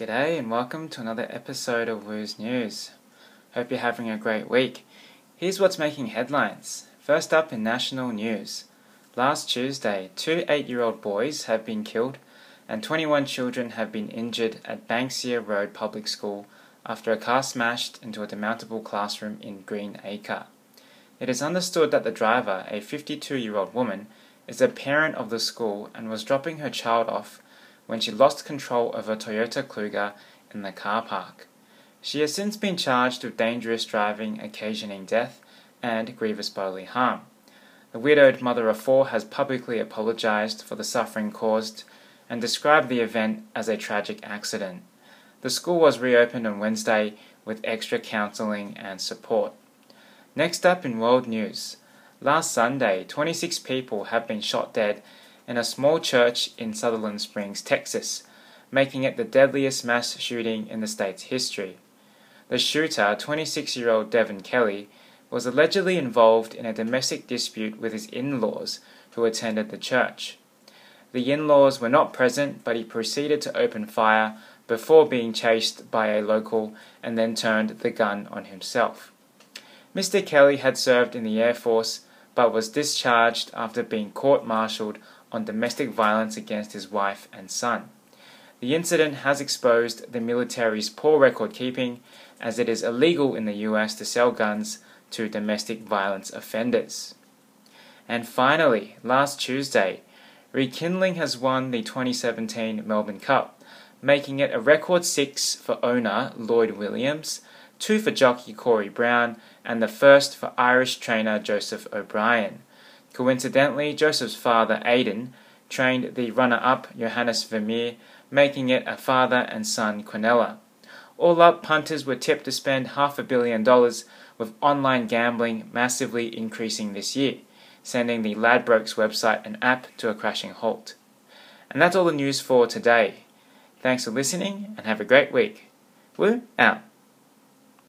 G'day and welcome to another episode of Woo's News. Hope you're having a great week. Here's what's making headlines. First up in national news. Last Tuesday, two eight year old boys have been killed and 21 children have been injured at Banksia Road Public School after a car smashed into a demountable classroom in Greenacre. It is understood that the driver, a 52 year old woman, is a parent of the school and was dropping her child off when she lost control of a Toyota Kluger in the car park. She has since been charged with dangerous driving occasioning death and grievous bodily harm. The widowed mother of four has publicly apologized for the suffering caused and described the event as a tragic accident. The school was reopened on Wednesday with extra counseling and support. Next up in world news. Last Sunday, 26 people have been shot dead in a small church in Sutherland Springs, Texas, making it the deadliest mass shooting in the state's history. The shooter, 26 year old Devin Kelley, was allegedly involved in a domestic dispute with his in laws who attended the church. The in laws were not present, but he proceeded to open fire before being chased by a local and then turned the gun on himself. Mr. Kelley had served in the Air Force but was discharged after being court martialed on domestic violence against his wife and son. The incident has exposed the military's poor record keeping, as it is illegal in the US to sell guns to domestic violence offenders. And finally, last Tuesday, Rekindling has won the 2017 Melbourne Cup, making it a record six for owner Lloyd Williams, two for jockey Corey Brown, and the first for Irish trainer Joseph O'Brien. Coincidentally, Joseph's father, Aidan, trained the runner up Johannes Vermeer, making it a father and son quinella. All up, punters were tipped to spend half a billion dollars, with online gambling massively increasing this year, sending the Ladbrokes website and app to a crashing halt. And that's all the news for today. Thanks for listening and have a great week. Woo out.